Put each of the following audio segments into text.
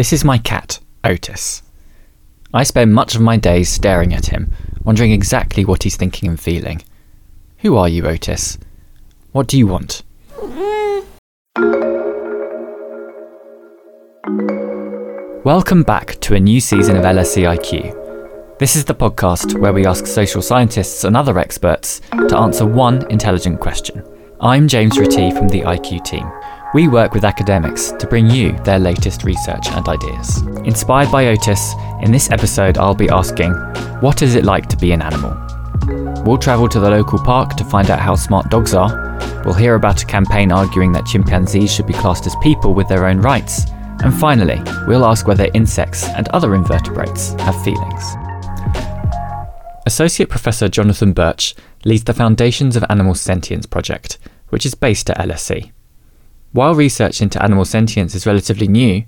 This is my cat, Otis. I spend much of my days staring at him, wondering exactly what he's thinking and feeling. Who are you, Otis? What do you want? Welcome back to a new season of LSE IQ. This is the podcast where we ask social scientists and other experts to answer one intelligent question. I'm James Ritty from the IQ team. We work with academics to bring you their latest research and ideas. Inspired by Otis, in this episode I'll be asking, what is it like to be an animal? We'll travel to the local park to find out how smart dogs are. We'll hear about a campaign arguing that chimpanzees should be classed as people with their own rights. And finally, we'll ask whether insects and other invertebrates have feelings. Associate Professor Jonathan Birch leads the Foundations of Animal Sentience project, which is based at LSE. While research into animal sentience is relatively new,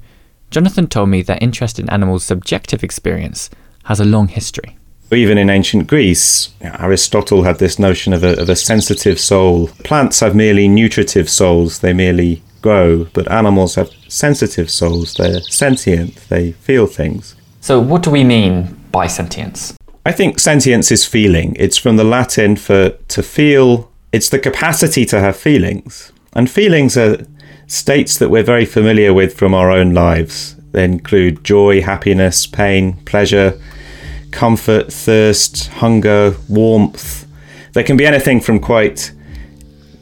Jonathan told me that interest in animals' subjective experience has a long history. Even in ancient Greece, Aristotle had this notion of a, of a sensitive soul. Plants have merely nutritive souls, they merely grow, but animals have sensitive souls. They're sentient, they feel things. So, what do we mean by sentience? I think sentience is feeling. It's from the Latin for to feel, it's the capacity to have feelings. And feelings are states that we're very familiar with from our own lives. They include joy, happiness, pain, pleasure, comfort, thirst, hunger, warmth. They can be anything from quite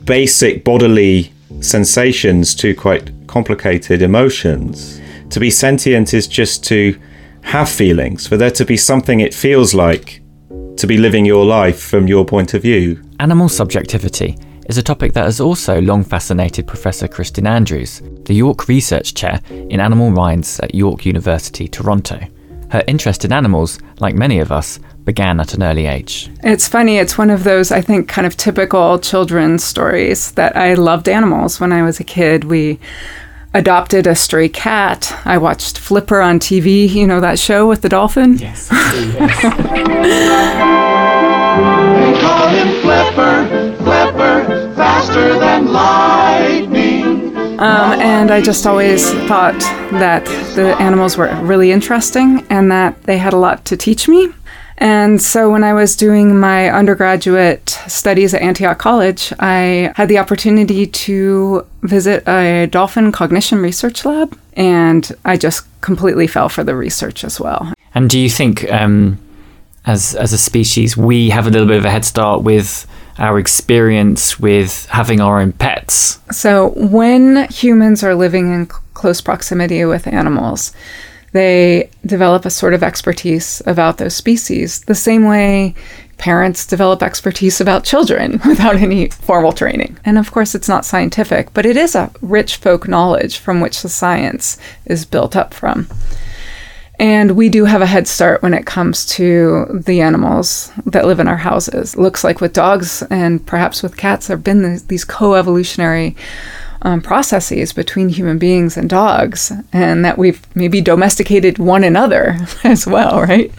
basic bodily sensations to quite complicated emotions. To be sentient is just to have feelings, for there to be something it feels like to be living your life from your point of view. Animal subjectivity is a topic that has also long fascinated Professor Kristin Andrews, the York Research Chair in Animal Minds at York University, Toronto. Her interest in animals, like many of us, began at an early age. It's funny, it's one of those, I think, kind of typical children's stories that I loved animals when I was a kid. We adopted a stray cat. I watched Flipper on TV, you know that show with the dolphin? Yes. yes. they call him Flipper, Flipper, faster than lightning. Um, and I just always thought that the animals were really interesting and that they had a lot to teach me. And so when I was doing my undergraduate studies at Antioch College, I had the opportunity to visit a dolphin cognition research lab, and I just completely fell for the research as well. And do you think, um, as as a species, we have a little bit of a head start with our experience with having our own pets? So when humans are living in close proximity with animals, they develop a sort of expertise about those species, the same way parents develop expertise about children without any formal training. And of course, it's not scientific, but it is a rich folk knowledge from which the science is built up from. And we do have a head start when it comes to the animals that live in our houses. Looks like with dogs and perhaps with cats, there have been these co evolutionary um, processes between human beings and dogs, and that we've maybe domesticated one another as well, right?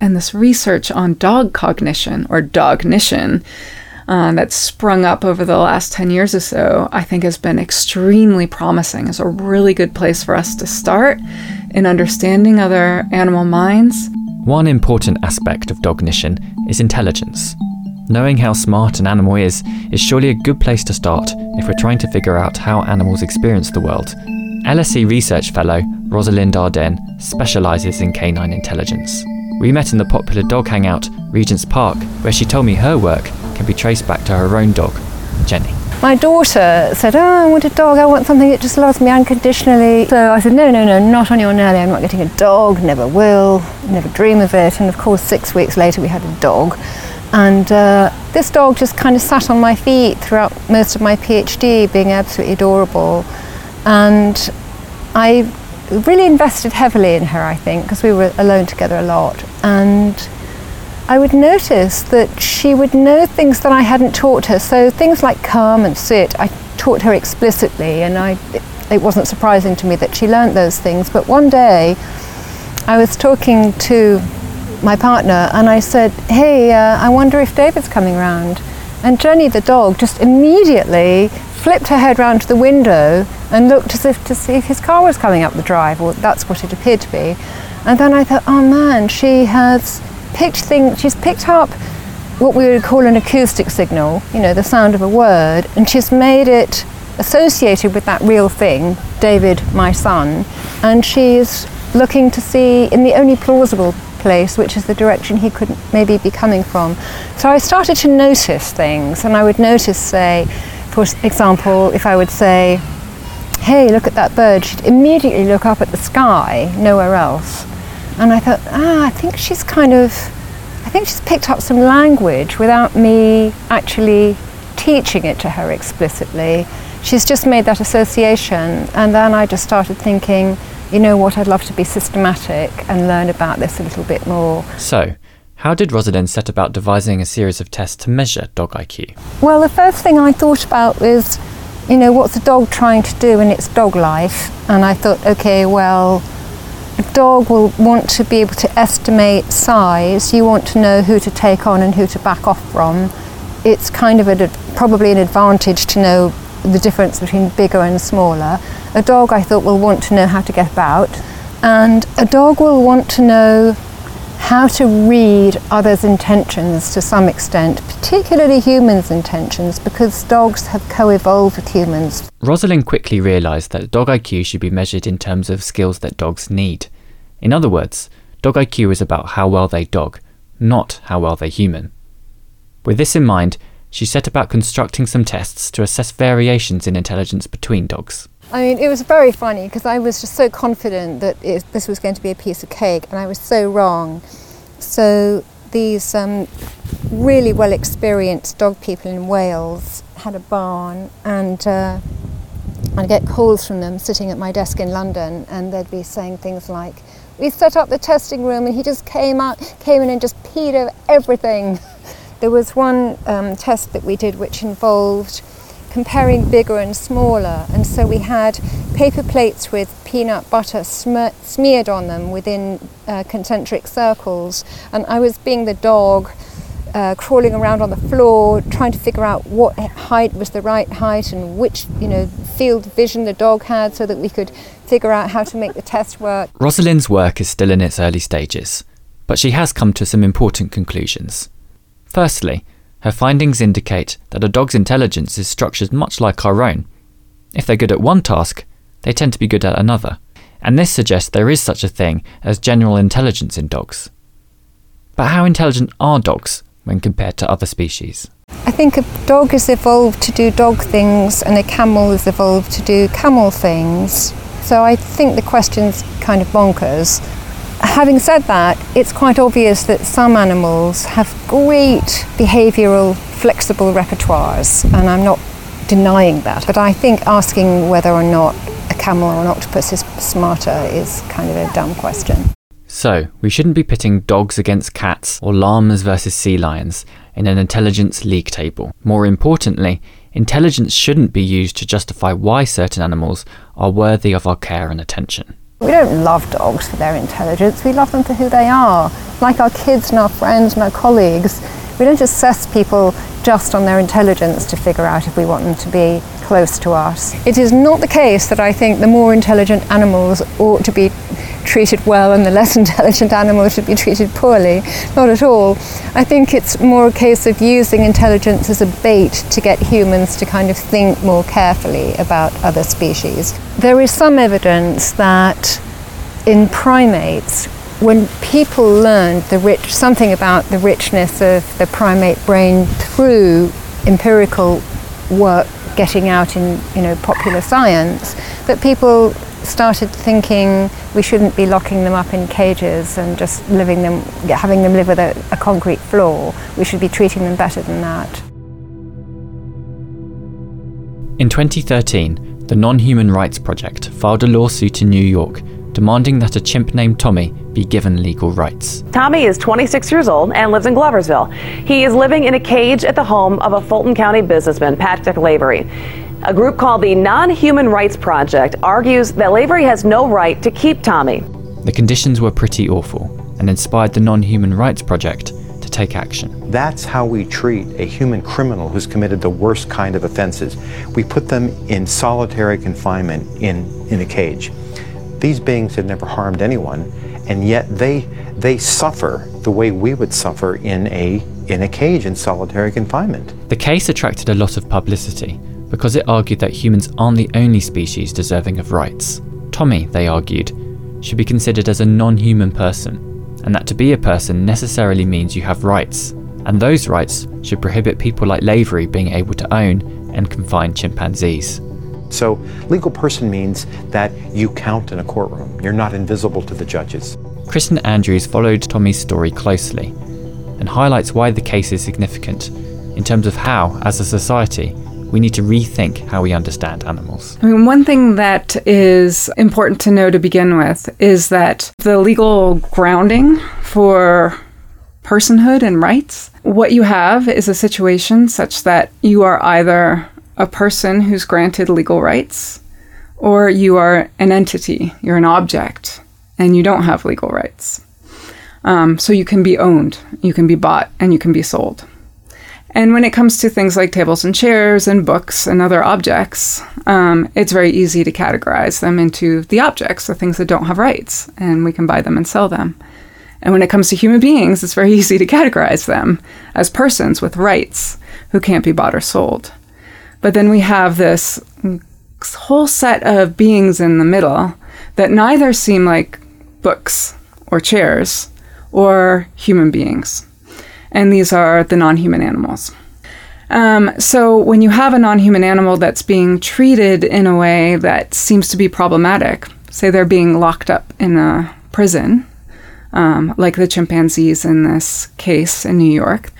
And this research on dog cognition or dognition uh, that's sprung up over the last 10 years or so, I think has been extremely promising. It's a really good place for us to start in understanding other animal minds. One important aspect of dognition is intelligence. Knowing how smart an animal is is surely a good place to start if we're trying to figure out how animals experience the world. LSE research fellow Rosalind Arden specialises in canine intelligence. We met in the popular dog hangout, Regent's Park, where she told me her work can be traced back to her own dog, Jenny. My daughter said, Oh, I want a dog, I want something that just loves me unconditionally. So I said, No, no, no, not on your Nelly, I'm not getting a dog, never will, never dream of it. And of course, six weeks later, we had a dog. And uh, this dog just kind of sat on my feet throughout most of my PhD, being absolutely adorable. And I really invested heavily in her, I think, because we were alone together a lot. And I would notice that she would know things that I hadn't taught her. So things like come and sit, I taught her explicitly, and I, it, wasn't surprising to me that she learnt those things. But one day, I was talking to my partner and I said, Hey, uh, I wonder if David's coming round. And Jenny, the dog, just immediately flipped her head round to the window and looked as if to see if his car was coming up the drive, or that's what it appeared to be. And then I thought, oh man, she has picked things, she's picked up what we would call an acoustic signal, you know, the sound of a word, and she's made it associated with that real thing, David, my son, and she's looking to see in the only plausible place, which is the direction he could maybe be coming from. So I started to notice things, and I would notice, say, for example, if I would say, hey, look at that bird, she'd immediately look up at the sky, nowhere else. And I thought, ah, I think she's kind of, I think she's picked up some language without me actually teaching it to her explicitly. She's just made that association. And then I just started thinking, you know what, I'd love to be systematic and learn about this a little bit more. So, how did Rosalind set about devising a series of tests to measure dog IQ? Well, the first thing I thought about was, you know, what's a dog trying to do in its dog life? And I thought, okay, well, a dog will want to be able to estimate size. You want to know who to take on and who to back off from. It's kind of a, probably an advantage to know the difference between bigger and smaller. A dog, I thought, will want to know how to get about, and a dog will want to know how to read others' intentions to some extent, particularly humans' intentions, because dogs have co evolved with humans. Rosalind quickly realised that dog IQ should be measured in terms of skills that dogs need. In other words, dog IQ is about how well they dog, not how well they human. With this in mind, she set about constructing some tests to assess variations in intelligence between dogs. I mean, it was very funny because I was just so confident that it, this was going to be a piece of cake, and I was so wrong. So, these um, really well experienced dog people in Wales had a barn, and uh, I'd get calls from them sitting at my desk in London, and they'd be saying things like, "We set up the testing room, and he just came out, came in and just peed over everything." There was one um, test that we did which involved comparing bigger and smaller, and so we had paper plates with peanut butter sm- smeared on them within uh, concentric circles, and I was being the dog. Uh, crawling around on the floor, trying to figure out what height was the right height and which, you know, field vision the dog had, so that we could figure out how to make the test work. Rosalind's work is still in its early stages, but she has come to some important conclusions. Firstly, her findings indicate that a dog's intelligence is structured much like our own. If they're good at one task, they tend to be good at another, and this suggests there is such a thing as general intelligence in dogs. But how intelligent are dogs when compared to other species? I think a dog has evolved to do dog things and a camel has evolved to do camel things. So I think the question's kind of bonkers. Having said that, it's quite obvious that some animals have great behavioural, flexible repertoires, and I'm not denying that. But I think asking whether or not a camel or an octopus is smarter is kind of a dumb question. So, we shouldn't be pitting dogs against cats or llamas versus sea lions in an intelligence league table. More importantly, intelligence shouldn't be used to justify why certain animals are worthy of our care and attention. We don't love dogs for their intelligence, we love them for who they are. Like our kids and our friends and our colleagues, we don't assess people just on their intelligence to figure out if we want them to be close to us. It is not the case that I think the more intelligent animals ought to be treated well and the less intelligent animals should be treated poorly. Not at all. I think it's more a case of using intelligence as a bait to get humans to kind of think more carefully about other species. There is some evidence that in primates, when people learned the rich something about the richness of the primate brain through empirical work getting out in you know popular science that people started thinking we shouldn't be locking them up in cages and just living them, having them live with a, a concrete floor. We should be treating them better than that. In 2013, the Non Human Rights Project filed a lawsuit in New York demanding that a chimp named Tommy be given legal rights. Tommy is 26 years old and lives in Gloversville. He is living in a cage at the home of a Fulton County businessman, Patrick Lavery. A group called the Non Human Rights Project argues that Lavery has no right to keep Tommy. The conditions were pretty awful and inspired the Non Human Rights Project to take action. That's how we treat a human criminal who's committed the worst kind of offenses. We put them in solitary confinement in, in a cage. These beings have never harmed anyone, and yet they, they suffer the way we would suffer in a, in a cage in solitary confinement. The case attracted a lot of publicity because it argued that humans aren't the only species deserving of rights. Tommy, they argued, should be considered as a non human person, and that to be a person necessarily means you have rights, and those rights should prohibit people like Lavery being able to own and confine chimpanzees. So, legal person means that you count in a courtroom. You're not invisible to the judges. Kristin Andrews followed Tommy's story closely and highlights why the case is significant in terms of how, as a society, we need to rethink how we understand animals. I mean, one thing that is important to know to begin with is that the legal grounding for personhood and rights, what you have is a situation such that you are either a person who's granted legal rights or you are an entity, you're an object, and you don't have legal rights. Um, so you can be owned, you can be bought, and you can be sold. And when it comes to things like tables and chairs and books and other objects, um, it's very easy to categorize them into the objects, the things that don't have rights, and we can buy them and sell them. And when it comes to human beings, it's very easy to categorize them as persons with rights who can't be bought or sold. But then we have this whole set of beings in the middle that neither seem like books or chairs or human beings. And these are the non human animals. Um, so when you have a non human animal that's being treated in a way that seems to be problematic, say they're being locked up in a prison, um, like the chimpanzees in this case in New York.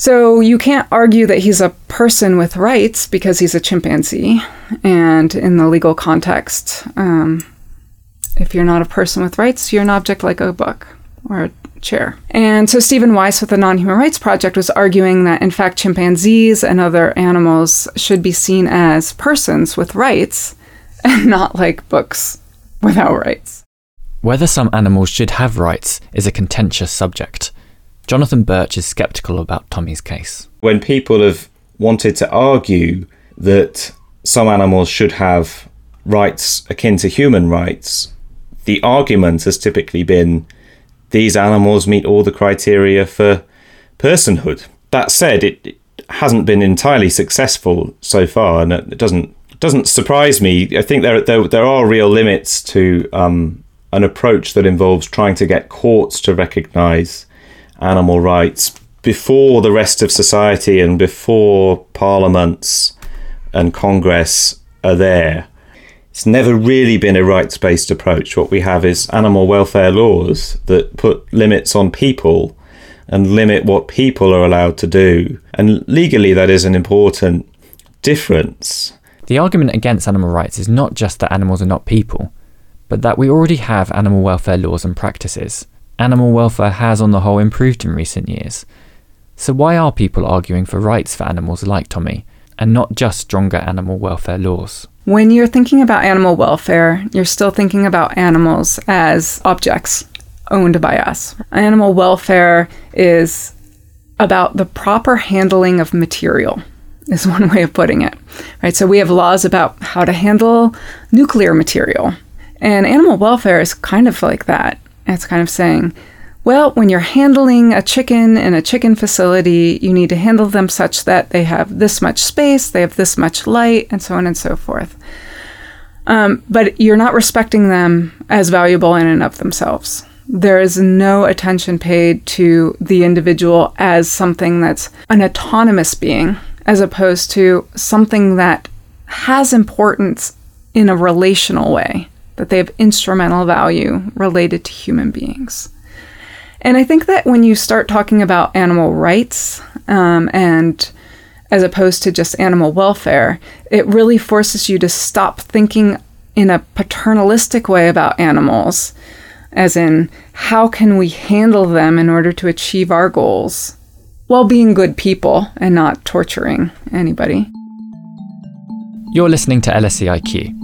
So you can't argue that he's a person with rights because he's a chimpanzee. And in the legal context, um, if you're not a person with rights, you're an object like a book or a chair. And so Steven Wise with the Non Human Rights Project was arguing that, in fact, chimpanzees and other animals should be seen as persons with rights and not like books without rights. Whether some animals should have rights is a contentious subject. Jonathan Birch is skeptical about Tommy's case. When people have wanted to argue that some animals should have rights akin to human rights, the argument has typically been these animals meet all the criteria for personhood. That said, it, hasn't been entirely successful so far, and it doesn't doesn't surprise me. I think there there, there are real limits to um, an approach that involves trying to get courts to recognise animal rights before the rest of society and before parliaments and Congress are there. It's never really been a rights based approach. What we have is animal welfare laws that put limits on people and limit what people are allowed to do. And legally, that is an important difference. The argument against animal rights is not just that animals are not people, but that we already have animal welfare laws and practices. Animal welfare has, on the whole, improved in recent years. So, why are people arguing for rights for animals like Tommy, and not just stronger animal welfare laws? When you're thinking about animal welfare, you're still thinking about animals as objects owned by us. Animal welfare is about the proper handling of material is one way of putting it. Right? So we have laws about how to handle nuclear material. And animal welfare is kind of like that. It's kind of saying, well, when you're handling a chicken in a chicken facility, you need to handle them such that they have this much space, they have this much light, and so on and so forth. Um, but you're not respecting them as valuable in and of themselves. There is no attention paid to the individual as something that's an autonomous being, as opposed to something that has importance in a relational way, that they have instrumental value related to human beings. And I think that when you start talking about animal rights um, and as opposed to just animal welfare, it really forces you to stop thinking in a paternalistic way about animals, as in, how can we handle them in order to achieve our goals while being good people and not torturing anybody? You're listening to LSEIQ.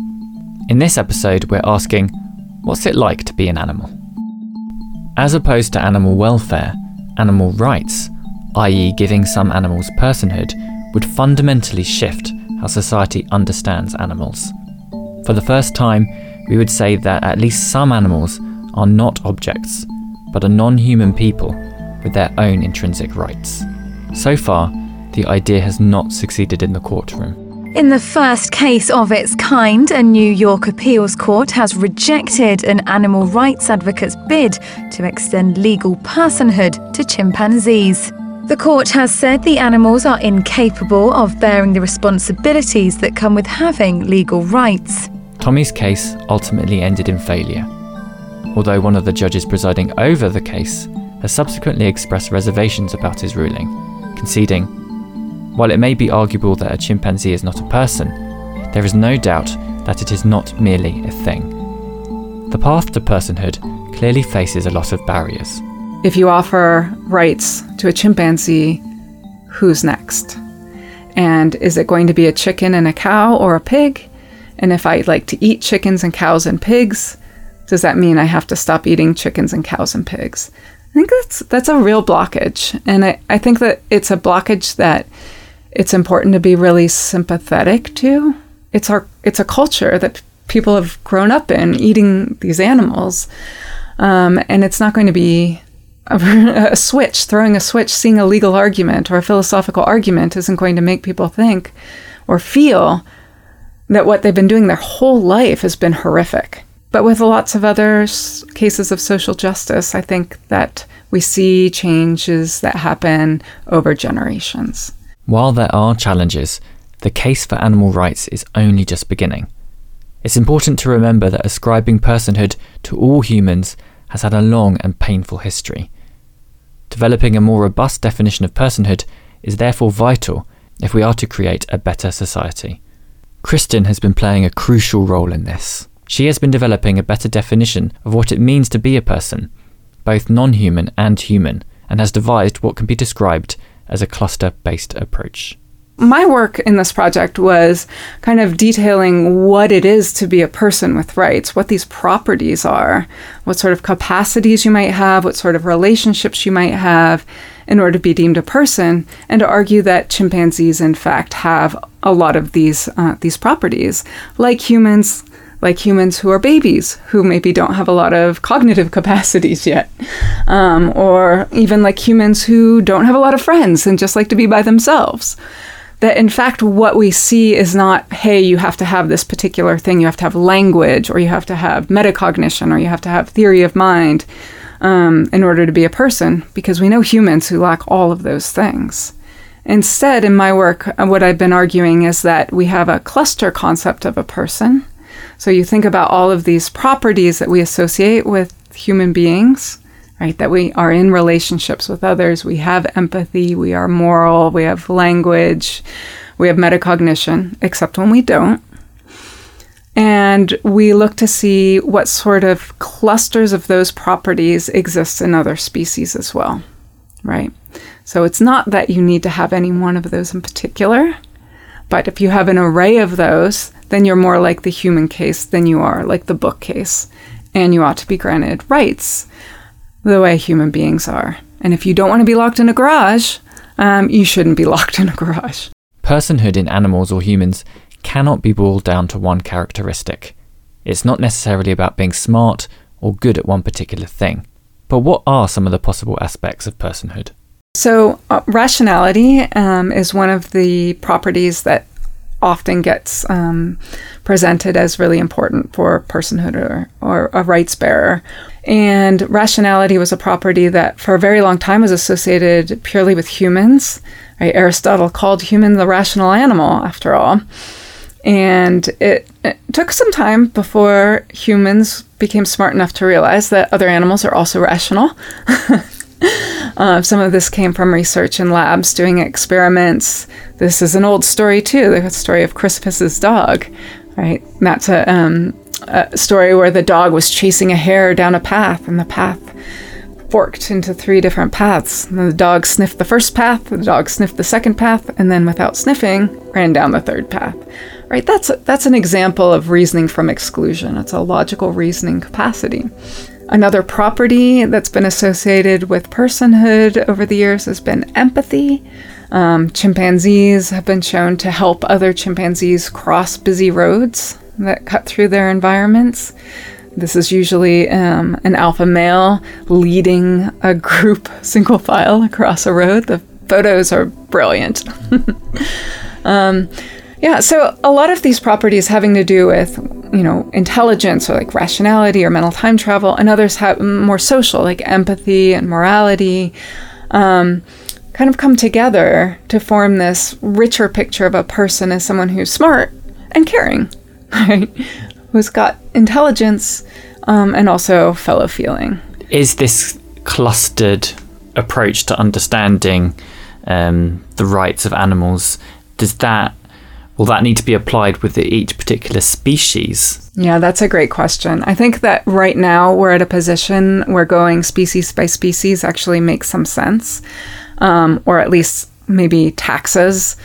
In this episode, we're asking, what's it like to be an animal? As opposed to animal welfare, animal rights i.e., giving some animals personhood, would fundamentally shift how society understands animals. For the first time, we would say that at least some animals are not objects, but are non human people with their own intrinsic rights. So far, the idea has not succeeded in the courtroom. In the first case of its kind, a New York appeals court has rejected an animal rights advocate's bid to extend legal personhood to chimpanzees. The court has said the animals are incapable of bearing the responsibilities that come with having legal rights. Tommy's case ultimately ended in failure, although one of the judges presiding over the case has subsequently expressed reservations about his ruling, conceding while it may be arguable that a chimpanzee is not a person, there is no doubt that it is not merely a thing. The path to personhood clearly faces a lot of barriers. If you offer rights to a chimpanzee, who's next? And is it going to be a chicken and a cow or a pig? And if I like to eat chickens and cows and pigs, does that mean I have to stop eating chickens and cows and pigs? I think that's that's a real blockage. And I, I think that it's a blockage that it's important to be really sympathetic to. It's our it's a culture that people have grown up in eating these animals, um, and it's not going to be a, a switch. Throwing a switch, seeing a legal argument or a philosophical argument isn't going to make people think or feel that what they've been doing their whole life has been horrific. But with lots of other s- cases of social justice, I think that we see changes that happen over generations. While there are challenges, the case for animal rights is only just beginning. It's important to remember that ascribing personhood to all humans has had a long and painful history. Developing a more robust definition of personhood is therefore vital if we are to create a better society. Kristin has been playing a crucial role in this. She has been developing a better definition of what it means to be a person, both non human and human, and has devised what can be described as a cluster based approach. My work in this project was kind of detailing what it is to be a person with rights, what these properties are, what sort of capacities you might have, what sort of relationships you might have in order to be deemed a person, and to argue that chimpanzees, in fact, have a lot of these uh, these properties, like humans, like humans who are babies, who maybe don't have a lot of cognitive capacities yet, um, or even like humans who don't have a lot of friends and just like to be by themselves. That in fact, what we see is not, hey, you have to have this particular thing, you have to have language, or you have to have metacognition, or you have to have theory of mind um, in order to be a person, because we know humans who lack all of those things. Instead, in my work, uh, what I've been arguing is that we have a cluster concept of a person. So you think about all of these properties that we associate with human beings, right? That we are in relationships with others, we have empathy, we are moral, we have language, we have metacognition, except when we don't. And we look to see what sort of clusters of those properties exist in other species as well, right? So it's not that you need to have any one of those in particular, but if you have an array of those, then you're more like the human case than you are like the book case. And you ought to be granted rights the way human beings are. And if you don't want to be locked in a garage, um, you shouldn't be locked in a garage. Personhood in animals or humans cannot be boiled down to one characteristic. It's not necessarily about being smart or good at one particular thing. But what are some of the possible aspects of personhood? So, uh, rationality um, is one of the properties that often gets um, presented as really important for personhood or, or a rights bearer. And rationality was a property that for a very long time was associated purely with humans. Right? Aristotle called human the rational animal, after all. And it, it took some time before humans became smart enough to realize that other animals are also rational. Uh, some of this came from research in labs doing experiments. This is an old story too, the story of Chrysippus's dog, right? That's a, um, a story where the dog was chasing a hare down a path, and the path forked into three different paths. And the dog sniffed the first path, the dog sniffed the second path, and then without sniffing, ran down the third path. Right? That's that's an example of reasoning from exclusion. It's a logical reasoning capacity. Another property that's been associated with personhood over the years has been empathy. Um, chimpanzees have been shown to help other chimpanzees cross busy roads that cut through their environments. This is usually um, an alpha male leading a group single file across a road. The photos are brilliant. um, yeah, so a lot of these properties having to do with, you know, intelligence or like rationality or mental time travel, and others have more social, like empathy and morality, um, kind of come together to form this richer picture of a person as someone who's smart and caring, right? Who's got intelligence um, and also fellow feeling. Is this clustered approach to understanding um, the rights of animals? Does that will that need to be applied with each particular species? Yeah, that's a great question. I think that right now we're at a position where going species by species actually makes some sense, um, or at least maybe taxa.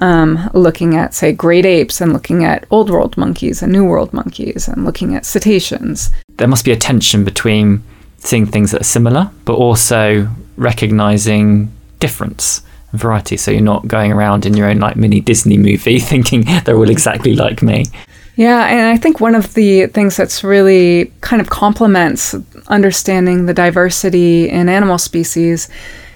Um, looking at, say, great apes and looking at old world monkeys and new world monkeys and looking at cetaceans. There must be a tension between seeing things that are similar, but also recognizing difference variety. So you're not going around in your own like mini Disney movie thinking they're all exactly like me. Yeah, and I think one of the things that's really kind of complements understanding the diversity in animal species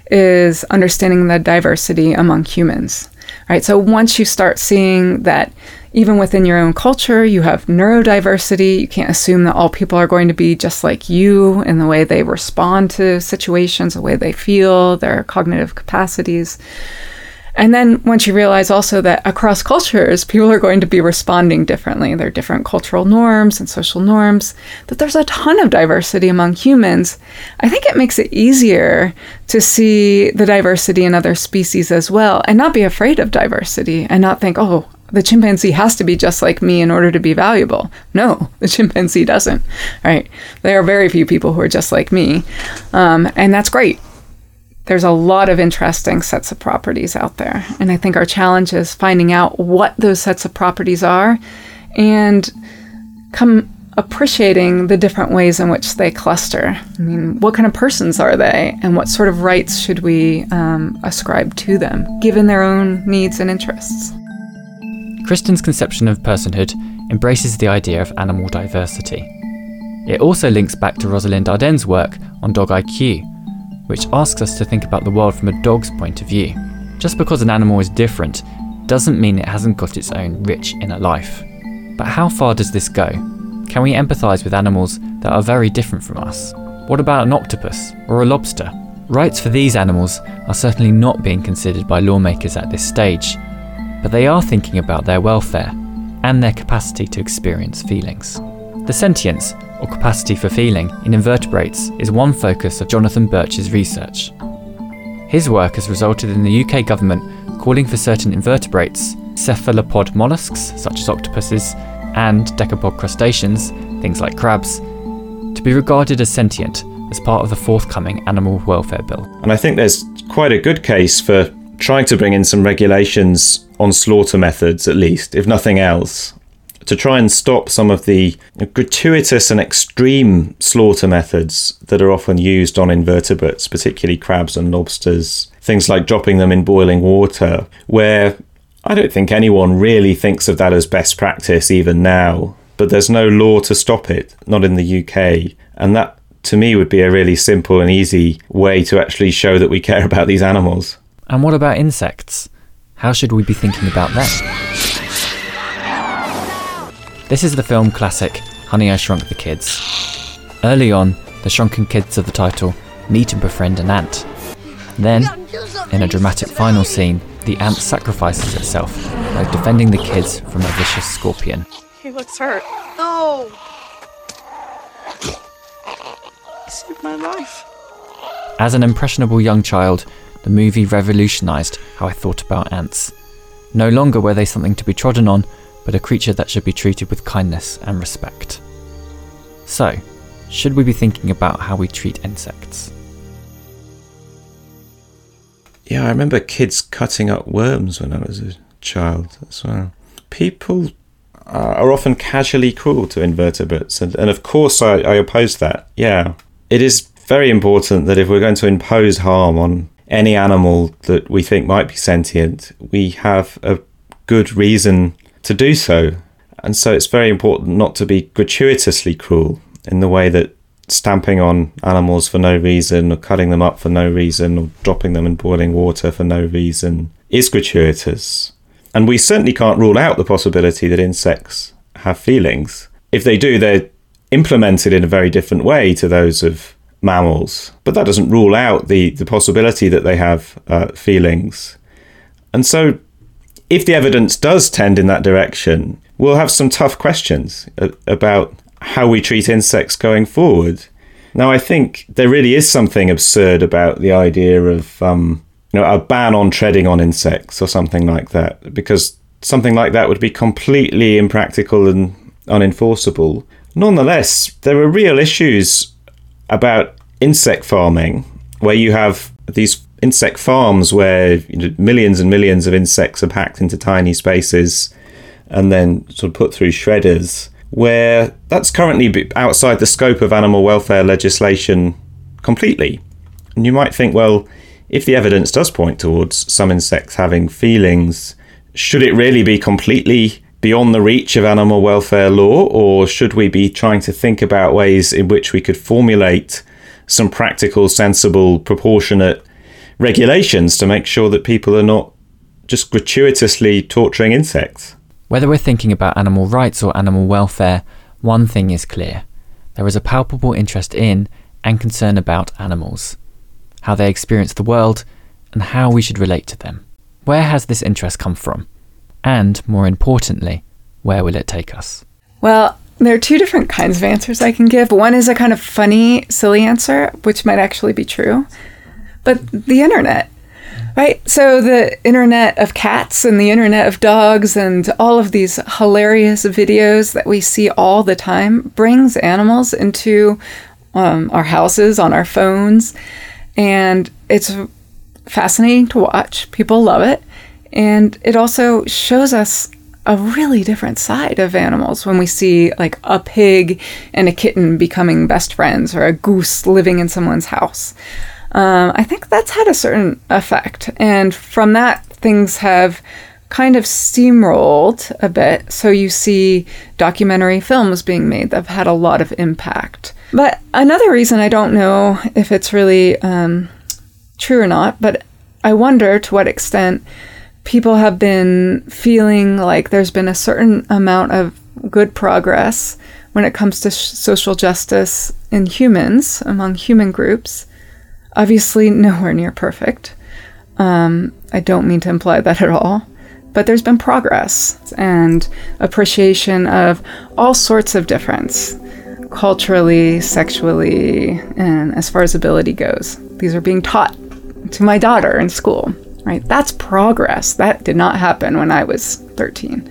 is understanding the diversity among humans. Right? So once you start seeing that even within your own culture, you have neurodiversity. You can't assume that all people are going to be just like you in the way they respond to situations, the way they feel, their cognitive capacities. And then once you realize also that across cultures, people are going to be responding differently, there are different cultural norms and social norms, that there's a ton of diversity among humans, I think it makes it easier to see the diversity in other species as well and not be afraid of diversity and not think, oh, the chimpanzee has to be just like me in order to be valuable. No, the chimpanzee doesn't. Right? There are very few people who are just like me, um, and that's great. There's a lot of interesting sets of properties out there, and I think our challenge is finding out what those sets of properties are, and come appreciating the different ways in which they cluster. I mean, what kind of persons are they, and what sort of rights should we um, ascribe to them, given their own needs and interests? Kristin's conception of personhood embraces the idea of animal diversity. It also links back to Rosalind Arden's work on dog IQ, which asks us to think about the world from a dog's point of view. Just because an animal is different doesn't mean it hasn't got its own rich inner life. But how far does this go? Can we empathise with animals that are very different from us? What about an octopus or a lobster? Rights for these animals are certainly not being considered by lawmakers at this stage, but they are thinking about their welfare and their capacity to experience feelings. The sentience, or capacity for feeling, in invertebrates is one focus of Jonathan Birch's research. His work has resulted in the UK government calling for certain invertebrates, cephalopod mollusks such as octopuses, and decapod crustaceans, things like crabs, to be regarded as sentient as part of the forthcoming Animal Welfare Bill. And I think there's quite a good case for trying to bring in some regulations on slaughter methods, at least, if nothing else, to try and stop some of the gratuitous and extreme slaughter methods that are often used on invertebrates, particularly crabs and lobsters. Things like dropping them in boiling water, where I don't think anyone really thinks of that as best practice even now, but there's no law to stop it, not in the UK. And that, to me, would be a really simple and easy way to actually show that we care about these animals. And what about insects? How should we be thinking about them? This is the film classic Honey I Shrunk the Kids. Early on, the shrunken kids of the title meet and befriend an ant. Then, in a dramatic final scene, the ant sacrifices itself by defending the kids from a vicious scorpion. He looks hurt. No! You saved my life. As an impressionable young child, the movie revolutionised how I thought about ants. No longer were they something to be trodden on, but a creature that should be treated with kindness and respect. So, should we be thinking about how we treat insects? Yeah, I remember kids cutting up worms when I was a child as well. People, uh, are often casually cruel to invertebrates. And, and of course, I, I oppose that. Yeah. It is very important that if we're going to impose harm on any animal that we think might be sentient, we have a good reason to do so. And so it's very important not to be gratuitously cruel in the way that stamping on animals for no reason or cutting them up for no reason or dropping them in boiling water for no reason is gratuitous. And we certainly can't rule out the possibility that insects have feelings. If they do, they're implemented in a very different way to those of mammals. But that doesn't rule out the, the possibility that they have uh, feelings. And so, if the evidence does tend in that direction, we'll have some tough questions about how we treat insects going forward. Now, I think there really is something absurd about the idea of um, you know, a ban on treading on insects or something like that, because something like that would be completely impractical and unenforceable. Nonetheless, there are real issues about insect farming where you have these insect farms where you know, millions and millions of insects are packed into tiny spaces and then sort of put through shredders, where that's currently outside the scope of animal welfare legislation completely. And you might think, well, if the evidence does point towards some insects having feelings, should it really be completely beyond the reach of animal welfare law, or should we be trying to think about ways in which we could formulate some practical, sensible, proportionate regulations to make sure that people are not just gratuitously torturing insects? Whether we're thinking about animal rights or animal welfare, one thing is clear there is a palpable interest in and concern about animals how they experience the world, and how we should relate to them. Where has this interest come from? And, more importantly, where will it take us? Well, there are two different kinds of answers I can give. One is a kind of funny, silly answer, which might actually be true. But the internet, right? So the internet of cats and the internet of dogs and all of these hilarious videos that we see all the time brings animals into um, our houses, on our phones. And it's fascinating to watch. People love it. And it also shows us a really different side of animals when we see like a pig and a kitten becoming best friends or a goose living in someone's house. Um, I think that's had a certain effect. And from that, things have kind of steamrolled a bit. So you see documentary films being made that have had a lot of impact. But another reason I don't know if it's really um, true or not, but I wonder to what extent people have been feeling like there's been a certain amount of good progress when it comes to sh- social justice in humans, among human groups. Obviously, nowhere near perfect. Um, I don't mean to imply that at all. But there's been progress and appreciation of all sorts of difference culturally, sexually, and as far as ability goes. These are being taught to my daughter in school, right? That's progress. That did not happen when I was 13.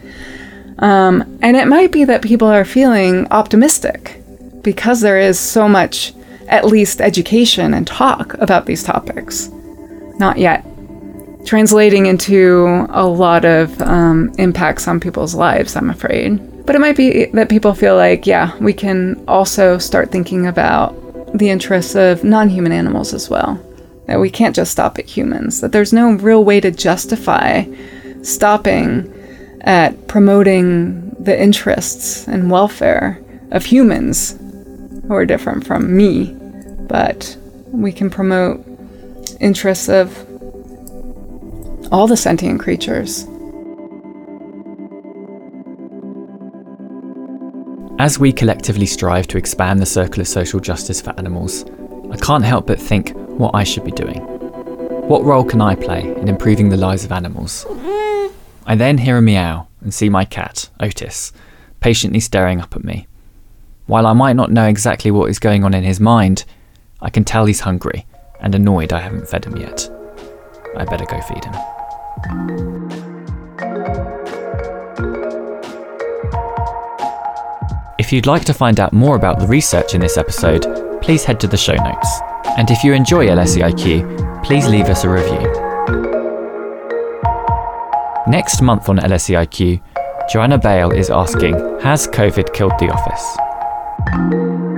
Um, and it might be that people are feeling optimistic because there is so much, at least, education and talk about these topics. Not yet translating into a lot of um, impacts on people's lives, I'm afraid. But it might be that people feel like, yeah, we can also start thinking about the interests of non human animals as well. That we can't just stop at humans, that there's no real way to justify stopping at promoting the interests and welfare of humans who are different from me, but we can promote interests of all the sentient creatures. As we collectively strive to expand the circle of social justice for animals, I can't help but think what I should be doing. What role can I play in improving the lives of animals? I then hear a meow and see my cat, Otis, patiently staring up at me. While I might not know exactly what is going on in his mind, I can tell he's hungry and annoyed I haven't fed him yet. I better go feed him. If you'd like to find out more about the research in this episode, please head to the show notes. And if you enjoy LSEIQ, please leave us a review. Next month on LSEIQ, Joanna Bale is asking Has COVID killed The Office?